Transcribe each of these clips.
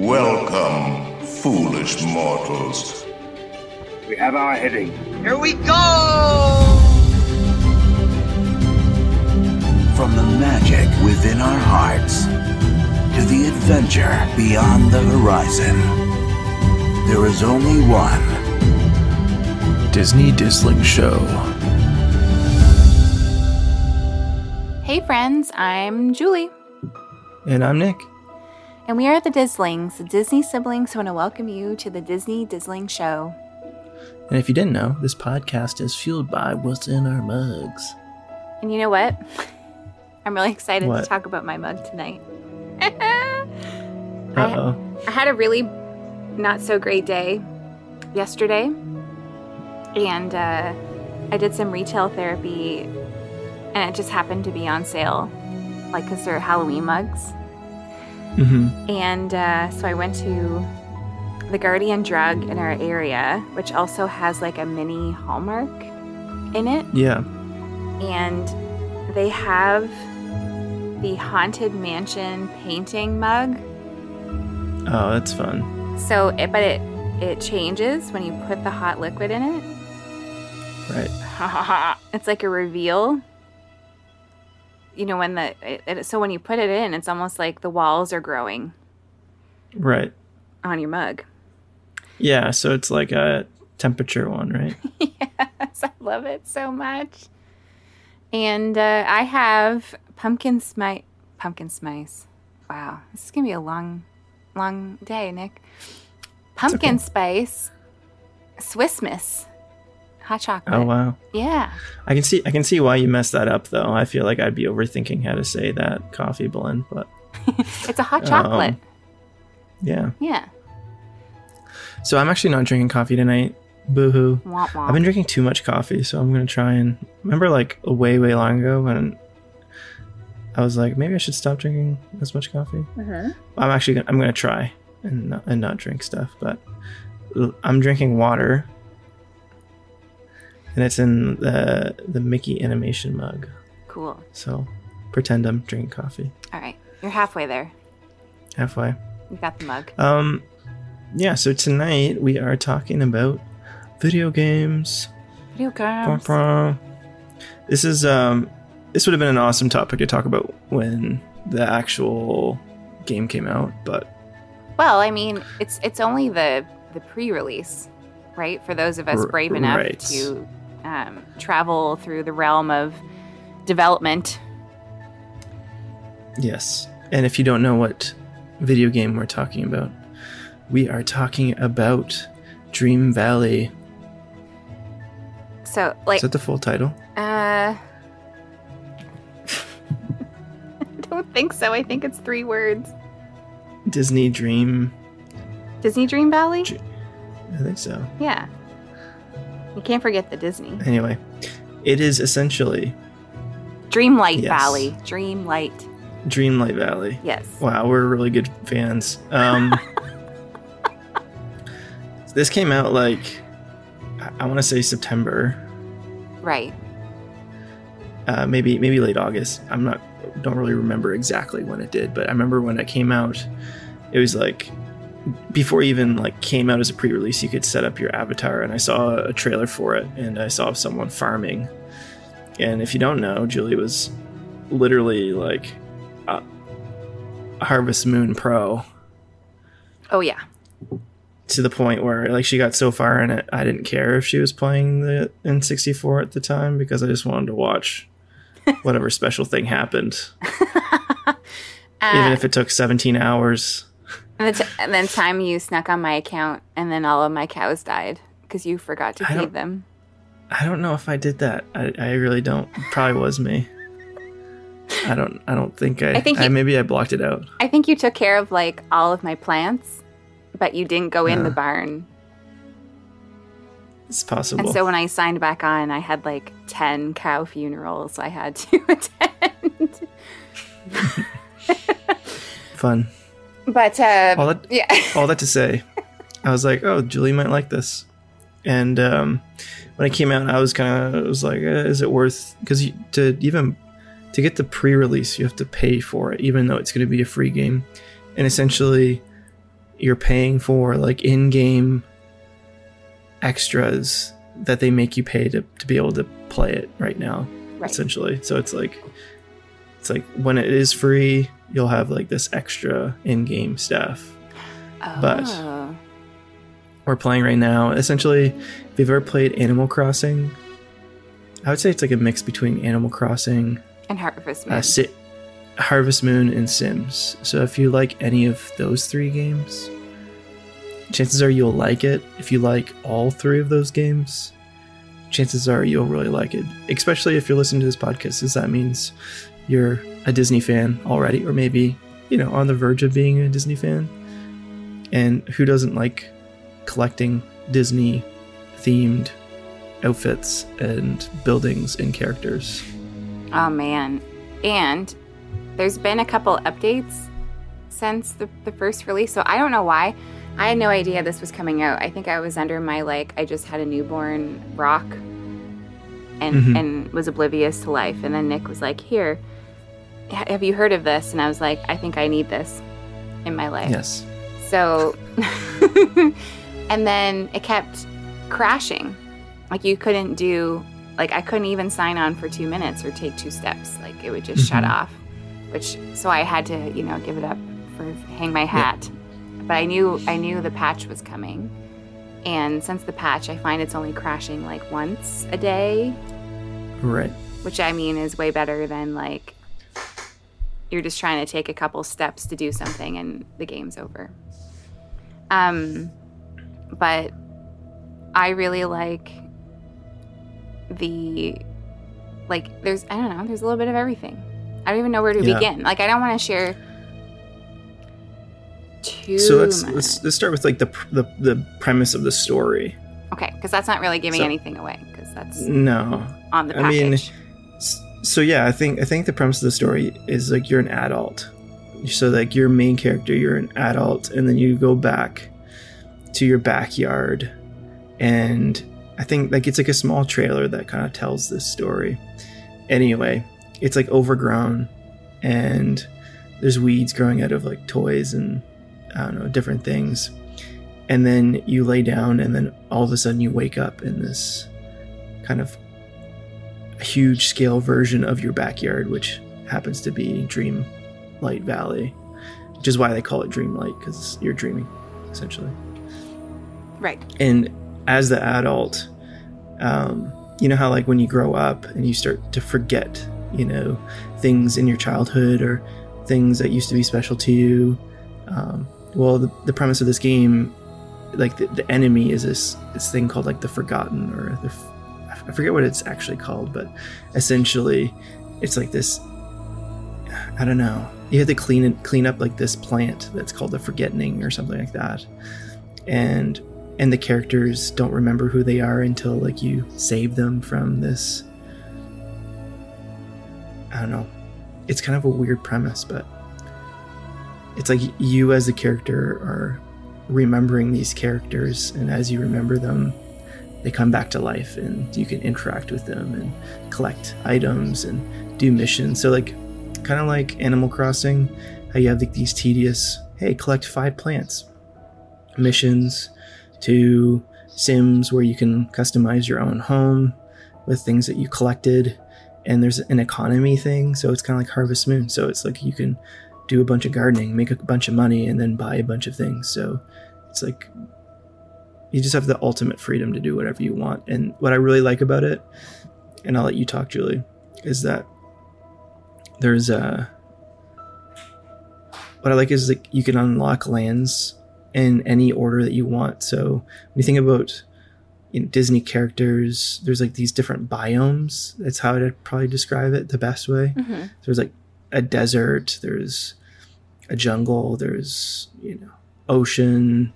Welcome, foolish mortals. We have our heading. Here we go! From the magic within our hearts to the adventure beyond the horizon, there is only one Disney Disling Show. Hey friends, I'm Julie, And I'm Nick. And we are the Dislings, the Disney siblings who want to welcome you to the Disney Disling Show. And if you didn't know, this podcast is fueled by what's in our mugs. And you know what? I'm really excited What? to talk about my mug tonight. Oh. I had a really not so great day yesterday, and uh, I did some retail therapy, and it just happened to be on sale, like because they're Halloween mugs. Hmm And uh, so I went to the Guardian Drug in our area, which also has like a mini Hallmark in it. Yeah. And they have the Haunted Mansion painting mug. Oh, that's fun. So, it, but it it changes when you put the hot liquid in it. Right. it's like a reveal. You know when the it, it, so when you put it in, it's almost like the walls are growing Right. on your mug. Yeah, so it's like a temperature one, right? yes, I love it so much. And uh, I have pumpkin spice. Pumpkin spice. Wow, this is gonna be a long, long day, Nick. Pumpkin okay. spice, Swiss Miss, hot chocolate. Oh wow. Yeah, I can see I can see why you messed that up though. I feel like I'd be overthinking how to say that coffee blend, but it's a hot chocolate. Um, yeah. yeah. So I'm actually not drinking coffee tonight. Boo hoo. I've been drinking too much coffee, so I'm gonna try and remember like a way, way long ago when I was like, maybe I should stop drinking as much coffee. Mhm. I'm actually gonna, I'm gonna try and not, and not drink stuff, but I'm drinking water, and it's in the the Mickey animation mug. Cool. So pretend I'm drinking coffee All right, you're halfway there. halfway. You got the mug. Um, yeah. So tonight we are talking about video games. Video games. brum. This is um this would have been an awesome topic to talk about when the actual game came out, but Well, I mean, it's it's only the the pre-release, right? For those of us brave enough right. to um, travel through the realm of development. yes. And if you don't know what video game we're talking about, we are talking about Dream Valley. So, like, Is that the full title? uh, I don't think so. I think it's three words. Disney Dream. Disney Dream Valley. I think so. Yeah. You can't forget the Disney Anyway, it is essentially Dreamlight Yes. Valley. Dreamlight. Dreamlight Valley. Yes. Wow, we're really good fans. Um, this came out like I- I want to say September, Right. uh, maybe maybe late August. I'm not don't really remember exactly when it did, but I remember when it came out. It was like before even like came out as a pre-release. You could set up your avatar, and I saw a trailer for it, and I saw someone farming. And if you don't know, Julie was literally like a Harvest Moon Pro. Oh yeah. to the point where like she got so far in it I didn't care if she was playing the N64 at the time because I just wanted to watch whatever special thing happened Uh, even if it took 17 hours And, t- and then time you snuck on my account, and then all of my cows died because you forgot to I feed them. I don't know if I did that I, I really don't It probably was me I don't I don't think I I think I, maybe I blocked it out I think you took care of like all of my plants, but you didn't go in Yeah. the barn. it's possible And so when I signed back on, I had like 10 cow funerals I had to attend. fun but uh, all that yeah. all that to say, I was like, oh, Julie might like this. And um, when it came out, I was kind of was like, eh, is it worth? Because to even to get the pre-release, you have to pay for it, even though it's going to be a free game. And essentially, you're paying for like in-game extras that they make you pay to, to be able to play it right now Right. essentially so it's like it's like when it is free you'll have like this extra in-game stuff but- Oh. we're playing right now essentially if you've ever played animal crossing i would say it's like a mix between animal crossing and Harvest Moon. uh, Si- Harvest Moon, and Sims. So if you like any of those three games, chances are you'll like it. If you like all three of those games, chances are you'll really like it. Especially if you're listening to this podcast, because that means you're a Disney fan already, or maybe you know on the verge of being a Disney fan. And who doesn't like collecting Disney themed outfits and buildings and characters? Oh man. And there's been a couple updates since the, the first release, so I don't know why. I had no idea this was coming out. I think I was under my like I just had a newborn rock and Mhm. and was oblivious to life. And then Nick was like, "Here, have you heard of this?" And I was like, "I think I need this in my life." Yes. So, and then it kept crashing. Like you couldn't do, like I couldn't even sign on for two minutes or take two steps. Like it would just shut Mhm. off. Which, so I had to, you know, give it up for hang my hat. But I knew, I knew the patch was coming. And since the patch, I find it's only crashing like once a day, Right. which I mean is way better than like you're just trying to take a couple steps to do something and the game's over. Um, but I really like the like. There's I don't know. There's a little bit of everything. I don't even know where to Yeah. begin. Like I don't want to share too so let's, much. let's let's start with like the, the the premise of the story. okay, because that's not really giving So- anything away because that's No, on the I mean, package. So yeah, I think I think the premise of the story is like you're an adult. So like your main character, you're an adult, and then you go back to your backyard, and I think like it's like a small trailer that kind of tells this story. Anyway, it's like overgrown, and there's weeds growing out of like toys and I don't know different things. And then you lay down, and then all of a sudden you wake up in this kind of huge scale version of your backyard, which happens to be Dreamlight Valley, which is why they call it Dreamlight because you're dreaming, essentially. right. And as the adult, um, you know how like when you grow up and you start to forget, you know, things in your childhood or things that used to be special to you. Um, well, the, the premise of this game, like the, the enemy is this this thing called like the Forgotten or the I forget what it's actually called, but essentially, it's like this. I don't know. You have to clean it, clean up like this plant that's called the Forgetting or something like that, and and the characters don't remember who they are until like you save them from this. I don't know. It's kind of a weird premise, but it's like you as the character are remembering these characters, and as you remember them, they come back to life and you can interact with them and collect items and do missions. So like kind of like Animal Crossing, how you have like these tedious, hey, collect five plants missions to Sims where you can customize your own home with things that you collected. And there's an economy thing, so it's kind of like Harvest Moon. So it's like you can do a bunch of gardening, make a bunch of money, and then buy a bunch of things. So it's like you just have the ultimate freedom to do whatever you want. And what I really like about it, and I'll let you talk, Julie, is that there's a. What I like is like you can unlock lands in any order that you want. So when you think about you know, Disney characters, there's like these different biomes. That's how I'd probably describe it the best way. hmm There's like a desert, there's a jungle, there's you know ocean,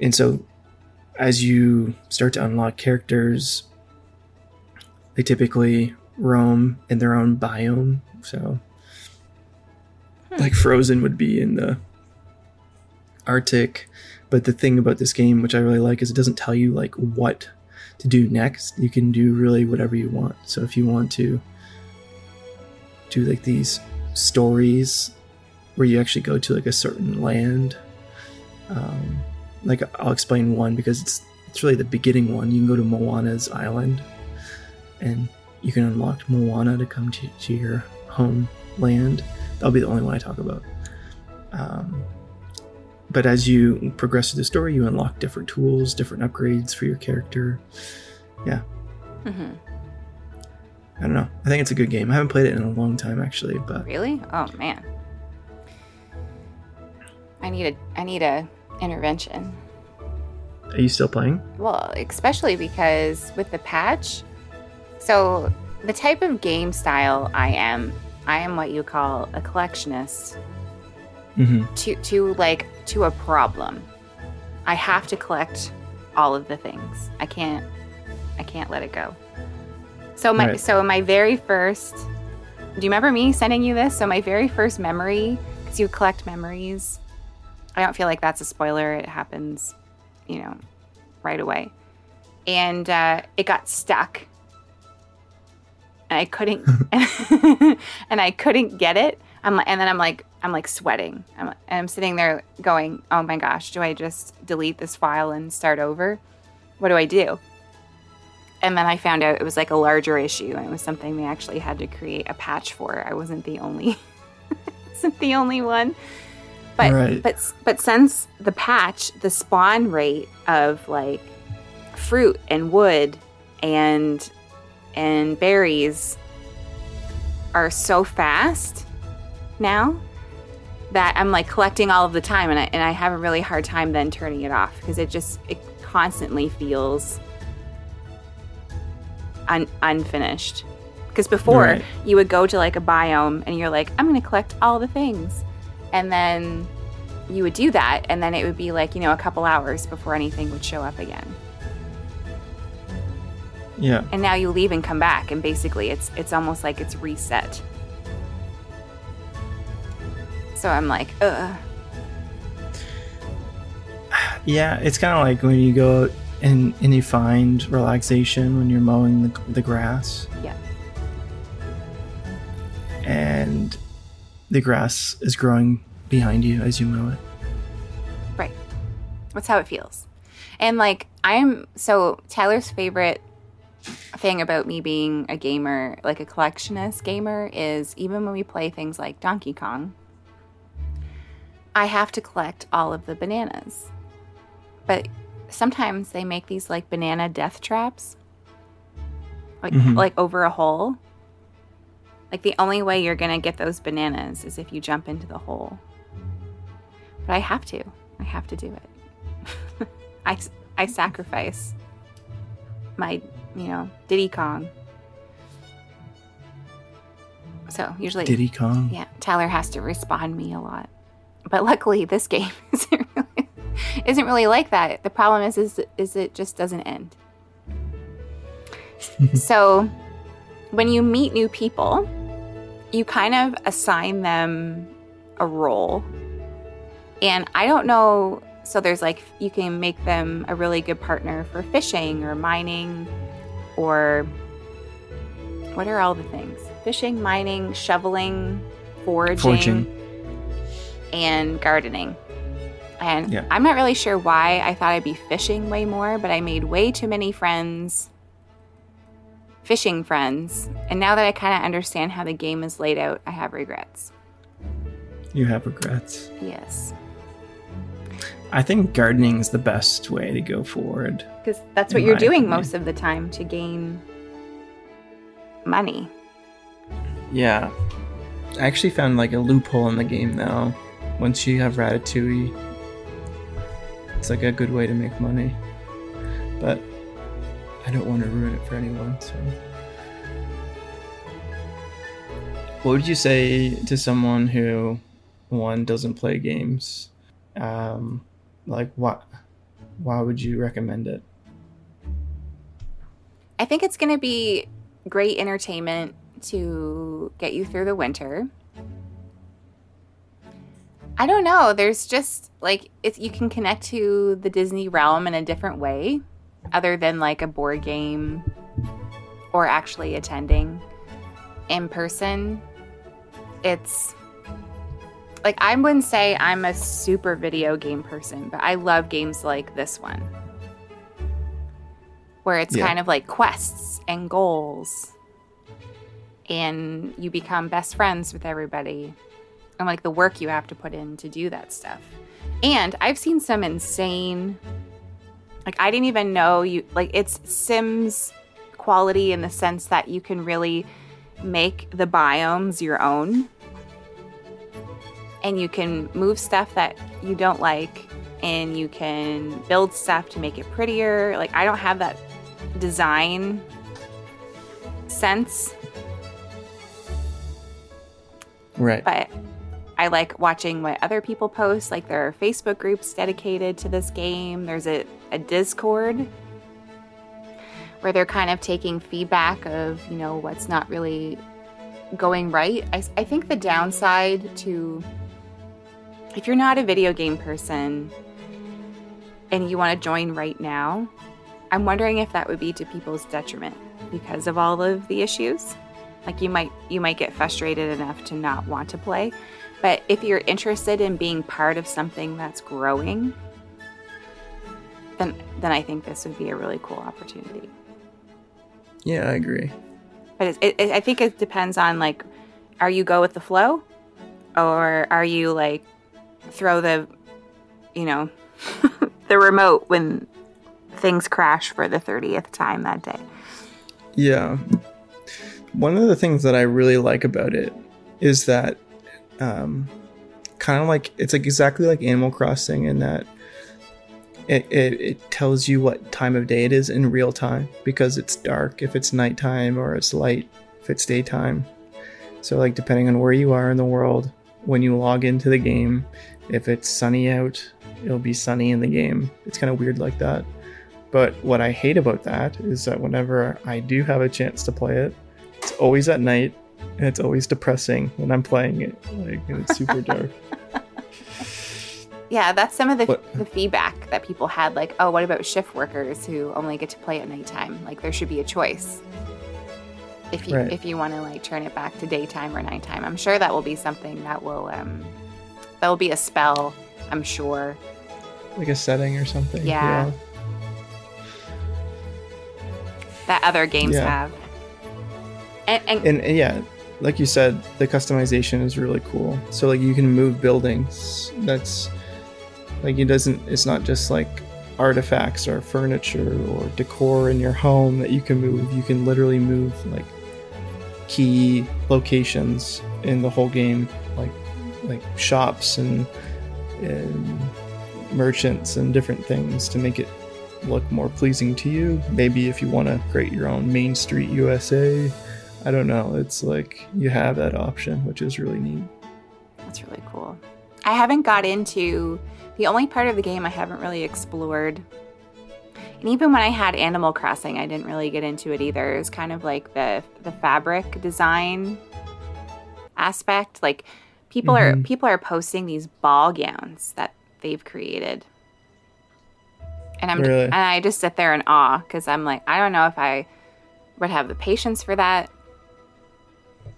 and so as you start to unlock characters, they typically roam in their own biome. So, like Frozen would be in the Arctic, but the thing about this game, which I really like, is it doesn't tell you like what to do next. You can do really whatever you want. So if you want to do like these stories where you actually go to like a certain land Um, like I'll explain one because it's it's really the beginning one. You can go to Moana's island, and you can unlock Moana to come to, to your homeland. That'll be the only one I talk about. Um, but as you progress through the story, you unlock different tools, different upgrades for your character. Yeah, hmm I don't know. I think it's a good game. I haven't played it in a long time actually, but Really? Oh man. I need a I need a intervention. are you still playing? Well, especially because with the patch, so the type of game style I am, I am what you call a collectionist Mm-hmm. to to like to a problem. I have to collect all of the things. I can't I can't let it go. So my Right. so my very first Do you remember me sending you this? So my very first memory cuz you collect memories. I don't feel like that's a spoiler. It happens, you know, right away. And uh, it got stuck. And I couldn't and I couldn't get it. I'm like, and then I'm like, I'm like sweating. I'm, and I'm sitting there going, oh my gosh, do I just delete this file and start over? What do I do? And then I found out it was like a larger issue, and it was something they actually had to create a patch for. I wasn't the only, wasn't the only one. But Right. but but since the patch, the spawn rate of like fruit and wood and and berries are so fast now that I'm like collecting all of the time and I, and I have a really hard time then turning it off because it just it constantly feels un- unfinished because before Right. you would go to like a biome and you're like I'm going to collect all the things and then you would do that and then it would be like you know a couple hours before anything would show up again. Yeah. and now you leave and come back and basically it's it's almost like it's reset. So i'm like ugh. Yeah, it's kind of like when you go and, and you find relaxation when you're mowing the, the grass. Yeah the grass is growing behind you as you mow it. right that's how it feels and like i'm so tyler's favorite thing about me being a gamer like a collectionist gamer is even when we play things like donkey kong i have to collect all of the bananas but sometimes they make these like banana death traps like Mhm. like over a hole like the only way you're gonna get those bananas is if you jump into the hole but i have to i have to do it i i sacrifice my you know diddy kong so usually Diddy Kong. yeah, Tyler has to respawn me a lot. But luckily, this game isn't really, isn't really like that. The problem is, is, is it just doesn't end. so, when you meet new people, you kind of assign them a role. And I don't know. So, there's like, you can make them a really good partner for fishing or mining or what are all the things? Fishing, mining, shoveling, foraging, Foraging. and gardening. And Yeah. I'm not really sure why I thought I'd be fishing way more, but I made way too many friends, fishing friends. And now that I kind of understand how the game is laid out, I have regrets. You have regrets. Yes. I think gardening is the best way to go forward. Because that's what you're doing opinion. most of the time to gain money. Yeah. I actually found like a loophole in the game now. Once you have Ratatouille, it's like a good way to make money. But I don't want to ruin it for anyone, so. What would you say to someone who, one, doesn't play games? Um, like, what? Why would you recommend it? I think it's going to be great entertainment to get you through the winter. I don't know. There's just like if you can connect to the Disney realm in a different way, other than like a board game or actually attending in person. It's like I wouldn't say I'm a super video game person, but I love games like this one. Where it's Yeah. kind of like quests and goals. And you become best friends with everybody. And like the work you have to put in to do that stuff. And I've seen some insane like I didn't even know you like it's Sims quality in the sense that you can really make the biomes your own. And you can move stuff that you don't like and you can build stuff to make it prettier. Like i don't have that design sense. Right. but i like watching what other people post like there are facebook groups dedicated to this game. There's a, a discord where they're kind of taking feedback of you know what's not really going right. I, I think the downside to if you're not a video game person and you want to join right now i'm wondering if that would be to people's detriment because of all of the issues. Like you might you might get frustrated enough to not want to play but if you're interested in being part of something that's growing then then i think this would be a really cool opportunity Yeah, I agree. but it, it, I think it depends on like, are you go with the flow, or are you like throw the, you know, the remote when things crash for the thirtieth time that day. Yeah. One of the things that I really like about it is that um, kind of like it's like exactly like Animal Crossing in that it, it, it tells you what time of day it is in real time because it's dark if it's nighttime or it's light if it's daytime. So like depending on where you are in the world, when you log into the game, if it's sunny out, it'll be sunny in the game. It's kind of weird like that. But what I hate about that is that whenever I do have a chance to play it, it's always at night and it's always depressing when I'm playing it. Like and it's super dark. Yeah, that's some of the, What- the feedback that people had. Like, oh, what about shift workers who only get to play at nighttime? Like, there should be a choice. If you Right. if you want to like turn it back to daytime or nighttime, I'm sure that will be something that will um that will be a spell. I'm sure. like a setting or something. Yeah. that other games Yeah. have. And, and, And, yeah, like you said, the customization is really cool. So like you can move buildings. That's like it doesn't it's not just like artifacts or furniture or decor in your home that you can move. You can literally move like key locations in the whole game, like like shops and and merchants and different things to make it look more pleasing to you. Maybe if you want to create your own Main Street USA, I don't know. It's like you have that option, which is really neat. that's really cool. I haven't got into the only part of the game I haven't really explored. And even when I had Animal Crossing, I didn't really get into it either. It was kind of like the the fabric design aspect. Like people are Mhm. people are posting these ball gowns that they've created. And I'm Really? and I just sit there in awe because I'm like, I don't know if I would have the patience for that.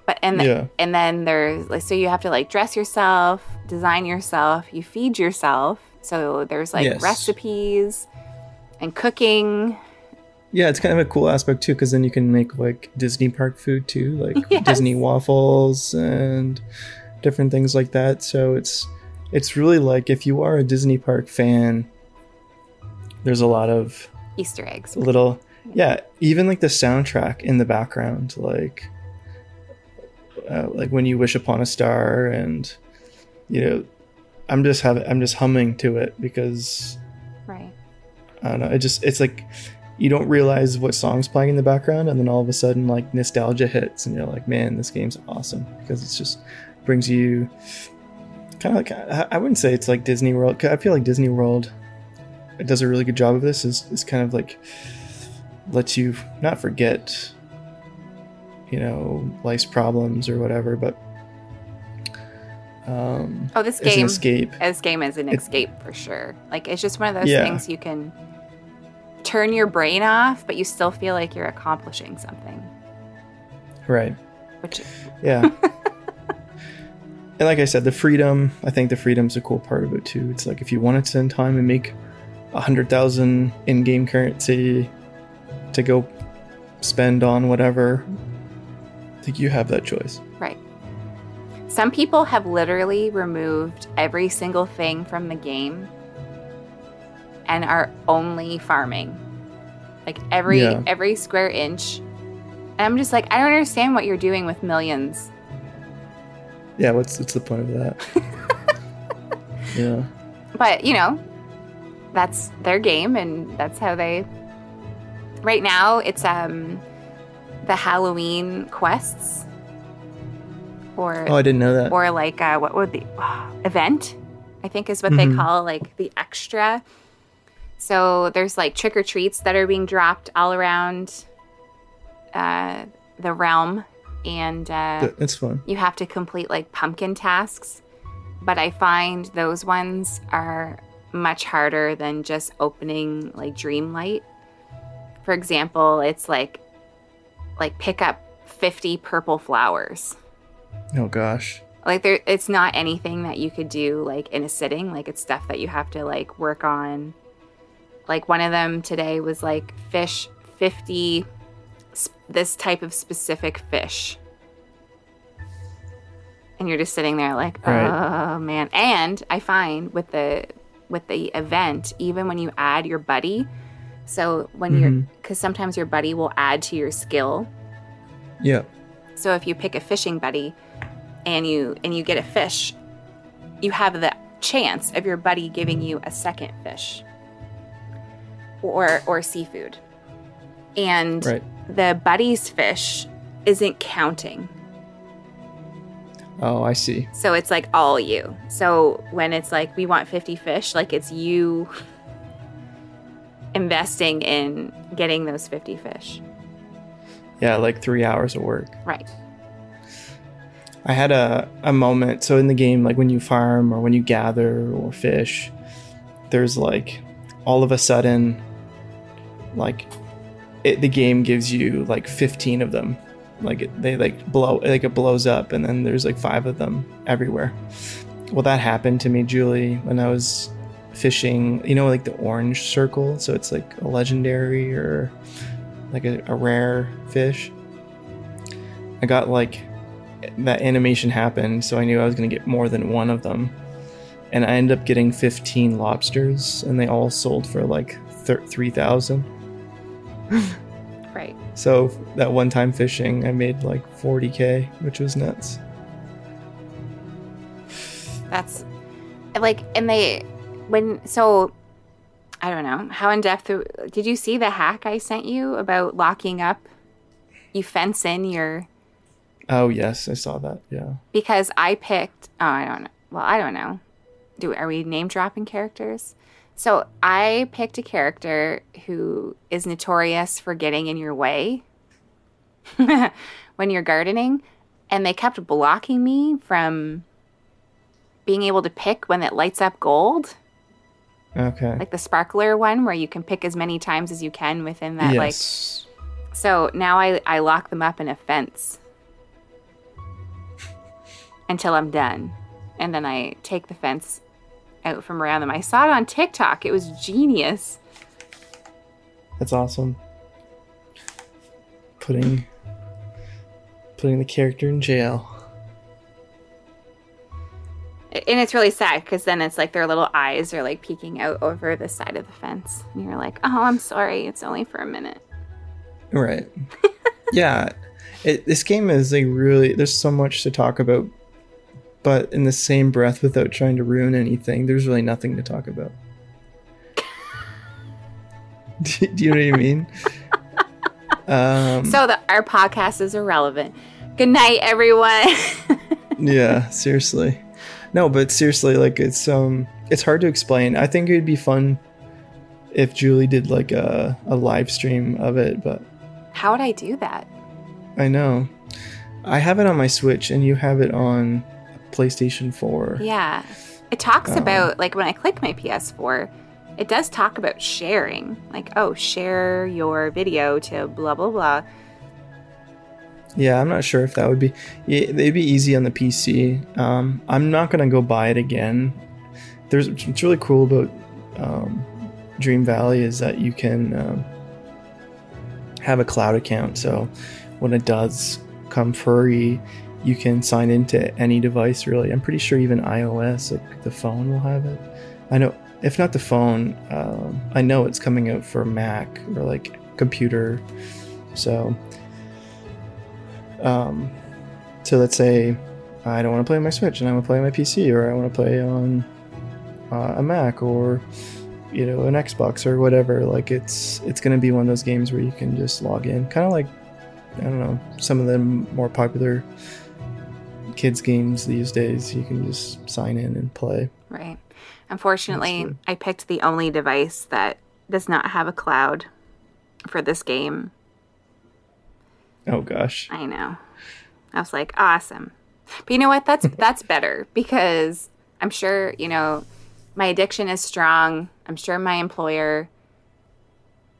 But and Yeah. and then there's like so you have to like dress yourself, design yourself, you feed yourself. So there's like Yes. recipes and cooking. Yeah, it's kind of a cool aspect too, because then you can make like Disney park food too, like Yes. Disney waffles and different things like that. So it's it's really like if you are a Disney park fan, there's a lot of Easter eggs. little yeah even like the soundtrack in the background like uh, like when you wish upon a star and you know i'm just having i'm just humming to it because Right. i don't know it just it's like you don't realize what song's playing in the background and then all of a sudden like nostalgia hits and you're like man this game's awesome because it's just brings you kind of like I, wouldn't say it's like disney world i feel like disney world does a really good job of this is, is kind of like lets you not forget you know life's problems or whatever but um Oh, this game escape this game is an It- escape for sure. Like it's just one of those Yeah. things you can turn your brain off, but you still feel like you're accomplishing something. right Which yeah and like I said, the freedom. I think the freedom's a cool part of it too. It's like if you want to spend time and make a hundred thousand in-game currency to go spend on whatever, think you have that choice. Right. Some people have literally removed every single thing from the game and are only farming. Like every Yeah. every square inch. And I'm just like, I don't understand what you're doing with millions. Yeah, what's what's the point of that? yeah. But, you know, that's their game and that's how they Right now it's um the Halloween quests or Oh, I didn't know that. or like uh, what would the event i think is what they Mhm. call like the extra so there's like trick or treats that are being dropped all around uh, the realm and uh, That's fun. you have to complete like pumpkin tasks but i find those ones are much harder than just opening like dreamlight for example it's like like pick up 50 purple flowers. Oh gosh. like there it's not anything that you could do like in a sitting. Like it's stuff that you have to like work on. Like one of them today was like fish 50 sp- this type of specific fish. And you're just sitting there like oh Right. man. And i find with the with the event even when you add your buddy so when you're Mhm. because sometimes your buddy will add to your skill Yeah. so if you pick a fishing buddy and you and you get a fish, you have the chance of your buddy giving you a second fish or or seafood. And Right. the buddy's fish isn't counting. Oh, I see. So it's like all you. So when it's like we want 50 fish, like it's you investing in getting those 50 fish. Yeah, like three hours of work. Right. I had a, a moment. So in the game, like when you farm or when you gather or fish, there's like all of a sudden, like it, the game gives you like 15 of them. Like it, they like blow, like it blows up, and then there's like five of them everywhere. Well, that happened to me, Julie, when I was fishing. You know, like the orange circle. So it's like a legendary or like a, a rare fish. I got like that animation happened, so I knew I was going to get more than one of them. And I ended up getting 15 lobsters, and they all sold for like thir- 3,000. Right. So that one time fishing, I made like 40k, which was nuts. That's like, and they, when, so I don't know, how in depth did you see the hack I sent you about locking up? You fence in your, Oh yes, I saw that. Yeah. because I picked, oh, I don't know. Well, I don't know. Do, are we name dropping characters? So I picked a character who is notorious for getting in your way when you're gardening, and they kept blocking me from being able to pick when it lights up gold. Okay. like the sparkler one where you can pick as many times as you can within that yes. like so now I, I lock them up in a fence until i'm done and then i take the fence out from around them i saw it on tiktok it was genius That's awesome. Putting putting the character in jail. And it's really sad because then it's like their little eyes are like peeking out over the side of the fence and you're like oh i'm sorry it's only for a minute Right. yeah. It, this game is like really. There's so much to talk about, but in the same breath, without trying to ruin anything, there's really nothing to talk about. do, do you know what I mean? um, so the, our podcast is irrelevant good night everyone yeah, seriously. No, but seriously, like it's um, it's hard to explain. I think it'd be fun if Julie did like a a live stream of it, but how would i do that I know. I have it on my Switch and you have it on PlayStation 4. Yeah. It talks Um, about, like, when I click my PS4, it does talk about sharing. Like, oh, share your video to blah, blah, blah. Yeah, I'm not sure if that would be. Yeah, they'd be easy on the PC. Um, I'm not gonna go buy it again. There's what's really cool about um, Dream Valley is that you can um, have a cloud account. So when it does come free, you can sign into any device. Really, I'm pretty sure even iOS, like the phone, will have it. I know, if not the phone, um, I know it's coming out for Mac or like computer. So um, so let's say I don't want to play on my Switch and I want to play on my PC, or I want to play on uh, a Mac, or you know an Xbox or whatever. Like it's it's going to be one of those games where you can just log in, kind of like I don't know some of the more popular kids games these days. You can just sign in and play. Right. Unfortunately, I picked the only device that does not have a cloud for this game. Oh gosh. I know. I was like, awesome. But you know what? That's that's better because I'm sure, you know, my addiction is strong. I'm sure my employer,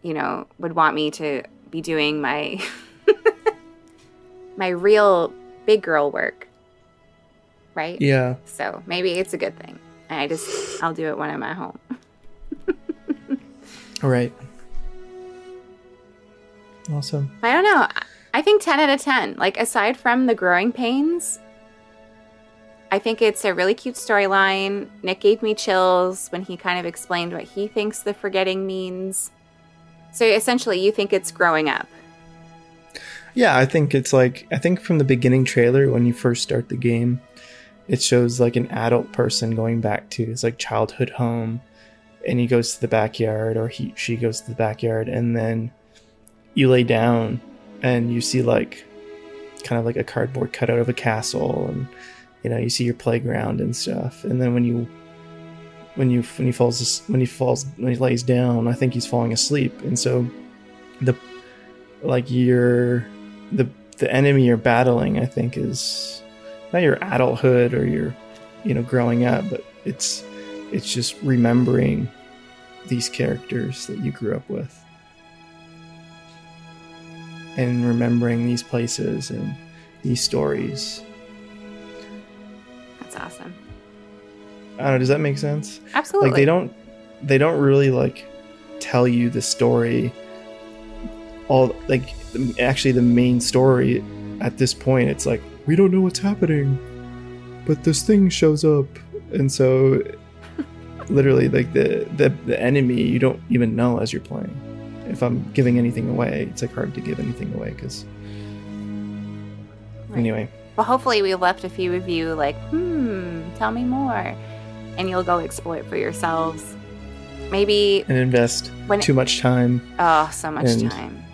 you know, would want me to be doing my my real big girl work. Right? Yeah. So maybe it's a good thing. I just I'll do it when I'm at home. All right. Awesome. I don't know. I think 10 out of 10. Like, aside from the growing pains, I think it's a really cute storyline. Nick gave me chills when he kind of explained what he thinks the forgetting means. So essentially, you think it's growing up. Yeah, I think it's like, I think from the beginning trailer, when you first start the game, it shows like an adult person going back to his like childhood home and he goes to the backyard or he she goes to the backyard and then you lay down and you see like kind of like a cardboard cutout of a castle and you know you see your playground and stuff. And then when you when you when he falls when he falls when he lays down i think he's falling asleep. And so the like you're the the enemy you're battling i think is not your adulthood or your you know growing up but it's it's just remembering these characters that you grew up with and remembering these places and these stories. That's awesome. I don't know, does that make sense? Absolutely. Like they don't they don't really like tell you the story all like actually the main story at this point it's like we don't know what's happening but this thing shows up and so literally like the, the the enemy you don't even know as you're playing if I'm giving anything away, it's like hard to give anything away because. Right. Anyway. Well, hopefully we left a few of you like, hmm, tell me more, and you'll go explore it for yourselves. Maybe and invest too much time. Oh, so much time.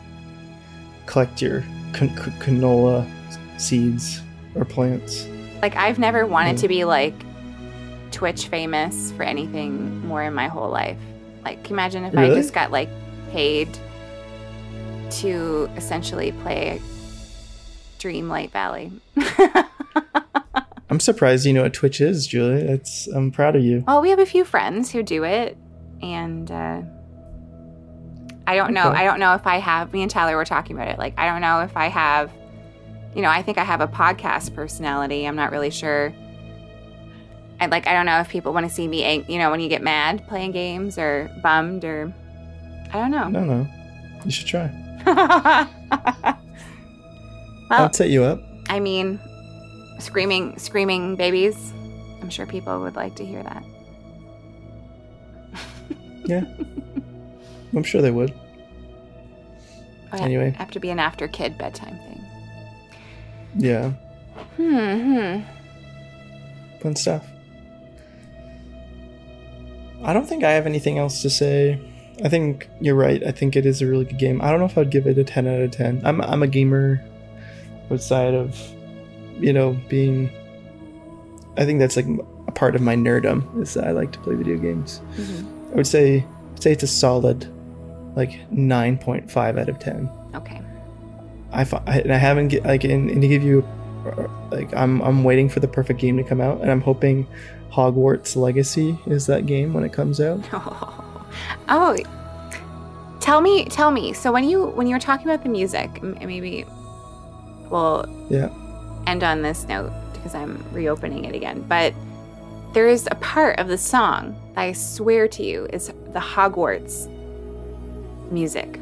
Collect your can- canola seeds or plants. Like I've never wanted mm. to be like Twitch famous for anything more in my whole life. Like, imagine if really? I just got like paid to essentially play Dreamlight Valley. I'm surprised you know what Twitch is, Julie. It's I'm proud of you. Well, we have a few friends who do it, and uh, I don't know. I don't know if I have. Me and Tyler were talking about it. Like, I don't know if I have. You know, I think I have a podcast personality. I'm not really sure. I like, I don't know if people want to see me. You know, when you get mad playing games or bummed or I don't know. No, no. You should try. well, I'll set you up. I mean, screaming, screaming babies. I'm sure people would like to hear that. yeah. I'm sure they would. Oh, anyway. Have to be an after kid bedtime thing. Yeah. Hmm. hmm. Fun stuff. I don't think I have anything else to say. I think you're right. I think it is a really good game. I don't know if I'd give it a 10 out of 10. I'm I'm a gamer outside of you know being I think that's like a part of my nerdum is that I like to play video games. Mm-hmm. I would say I'd say it's a solid like 9.5 out of 10. Okay. I, I, I haven't get, like and, and to give you like I'm I'm waiting for the perfect game to come out and I'm hoping Hogwarts Legacy is that game when it comes out. Oh, tell me, tell me. So when you when you were talking about the music, maybe we'll Yeah. end on this note because I'm reopening it again. But there is a part of the song that I swear to you is the Hogwarts music.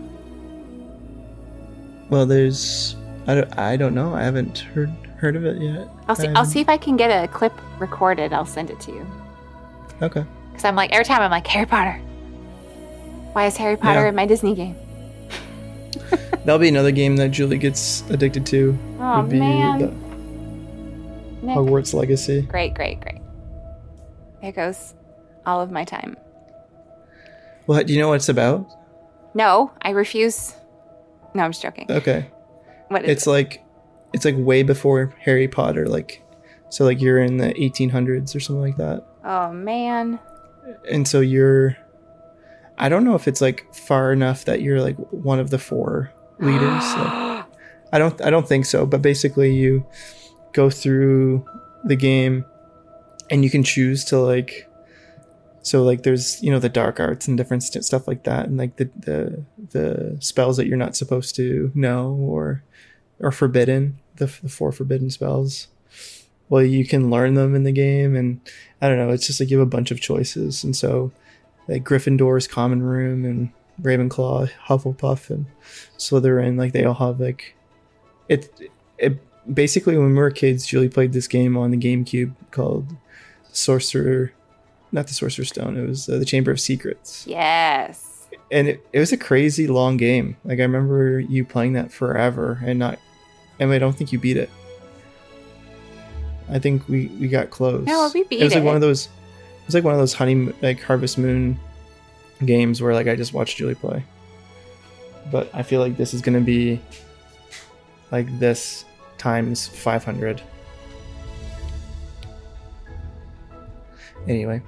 Well, there's I don't, I don't know. I haven't heard heard of it yet. I'll see. I'll Um, see if I can get a clip recorded. I'll send it to you. Okay. Because I'm like every time I'm like Harry Potter. Why is Harry Potter Yeah. in my Disney game? That'll be another game that Julie gets addicted to. Oh be uh, man. Hogwarts Legacy. Great, great, great. There goes all of my time. What do you know what it's about? No, I refuse. No, I'm just joking. Okay. What is It's like it's like way before Harry Potter like so like you're in the 1800s or something like that. Oh man. And so you're I don't know if it's like far enough that you're like one of the four leaders. like, I don't I don't think so, but basically you go through the game and you can choose to like so like there's you know the dark arts and different st- stuff like that and like the the the spells that you're not supposed to know or or forbidden the, the four forbidden spells well you can learn them in the game and i don't know it's just like you have a bunch of choices and so like gryffindor's common room and ravenclaw hufflepuff and slytherin like they all have like it it basically when we were kids julie played this game on the gamecube called sorcerer not the sorcerer's stone it was uh, the chamber of secrets. Yes. and it, it was a crazy long game. Like i remember you playing that forever and not and i don't think you beat it. I think we we got close. No, we beat it was like one of those it was like one of those honey like harvest moon games where like i just watched julie play. But i feel like this is to be like this times 500 anyway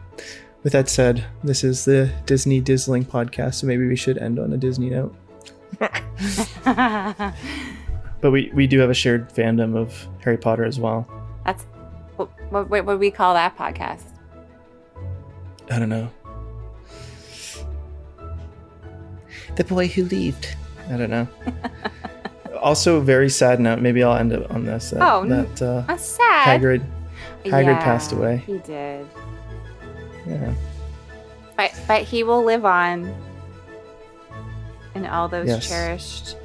with that said this is the disney dizzling podcast so maybe we should end on a disney note. But we we do have a shared fandom of harry potter as well. That's what, what, what would we call that podcast? I don't know the boy who lived i don't know also very sad note maybe i'll end up on this that, Oh, n- that uh, That's sad. hagrid Hagrid passed away. He did. yeah But but he will live on in all those Yes. cherished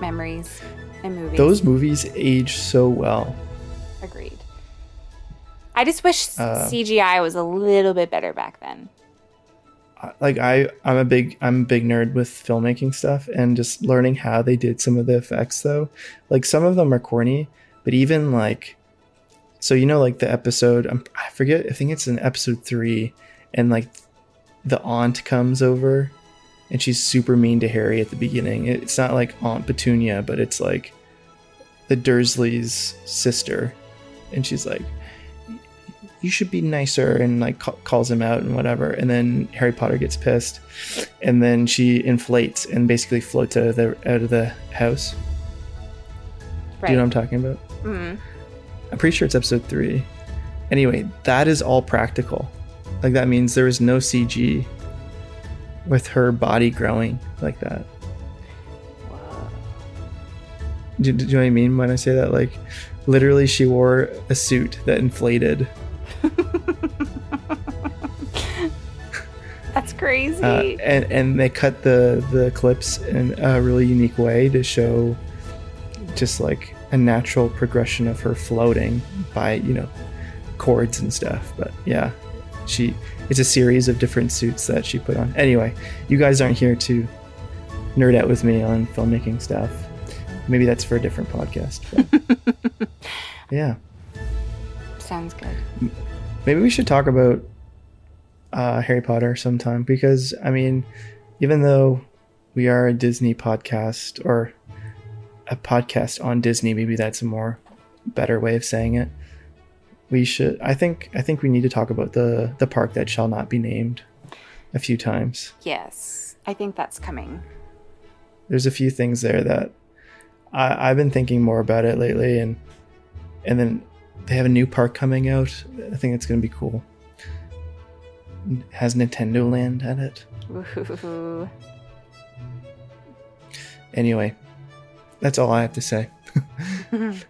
memories and movies. those movies age so well agreed. I just wish Uh, CGI was a little bit better back then. Like I I'm a big I'm a big nerd with filmmaking stuff and just learning how they did some of the effects though. Like some of them are corny, but even like so you know like the episode I'm, I forget I think it's in episode 3 and like the aunt comes over and she's super mean to Harry at the beginning. It's not like Aunt Petunia, but it's like the Dursleys' sister and she's like you should be nicer and like ca- calls him out and whatever. And then harry potter gets pissed and then she inflates and basically floats out of the out of the house. Right. do you know what i'm talking about? Mhm. i'm pretty sure it's episode three. Anyway that is all practical. Like that means there is no cg with her body growing like that. Do, do you know what i mean when i say that? Like literally she wore a suit that inflated That's crazy. uh, and and they cut the the clips in a really unique way to show just like a natural progression of her floating by you know cords and stuff but yeah she it's a series of different suits that she put on anyway you guys aren't here to nerd out with me on filmmaking stuff maybe that's for a different podcast yeah Sounds good. Maybe we should talk about uh, Harry Potter sometime because I mean, even though we are a Disney podcast or a podcast on Disney, maybe that's a more better way of saying it. We should. I think. I think we need to talk about the the park that shall not be named a few times. Yes, I think that's coming. There's a few things there that I, I've been thinking more about it lately, and and then they have a new park coming out. I think it's going to be cool. It has Nintendo Land at it. Ooh. Anyway, that's all I have to say. Julie,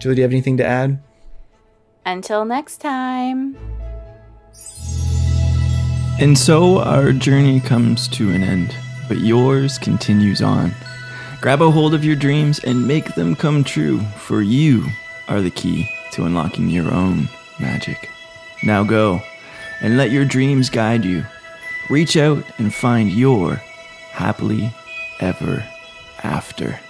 do you have anything to add? Until next time. And so our journey comes to an end, but yours continues on. Grab a hold of your dreams and make them come true, for you are the key to unlocking your own magic. Now go and let your dreams guide you. Reach out and find your happily ever after.